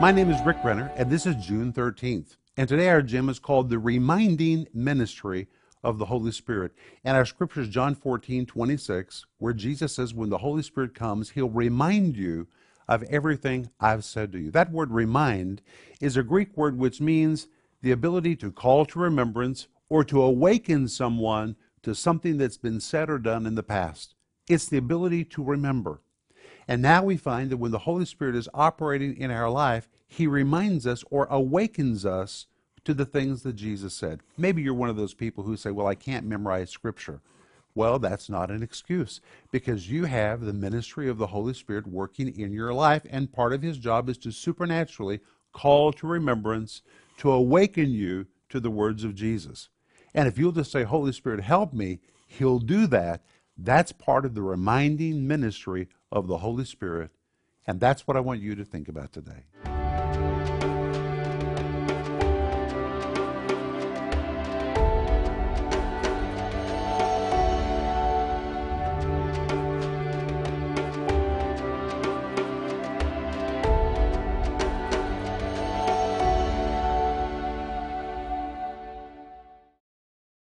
My name is Rick Renner, and this is June 13th. And today our gym is called the Reminding Ministry of the Holy Spirit. And our scripture is John 14, 26, where Jesus says, When the Holy Spirit comes, he'll remind you of everything I've said to you. That word remind is a Greek word which means the ability to call to remembrance or to awaken someone to something that's been said or done in the past. It's the ability to remember. And now we find that when the Holy Spirit is operating in our life, He reminds us or awakens us to the things that Jesus said. Maybe you're one of those people who say, Well, I can't memorize Scripture. Well, that's not an excuse because you have the ministry of the Holy Spirit working in your life, and part of His job is to supernaturally call to remembrance, to awaken you to the words of Jesus. And if you'll just say, Holy Spirit, help me, He'll do that. That's part of the reminding ministry of the Holy Spirit. And that's what I want you to think about today.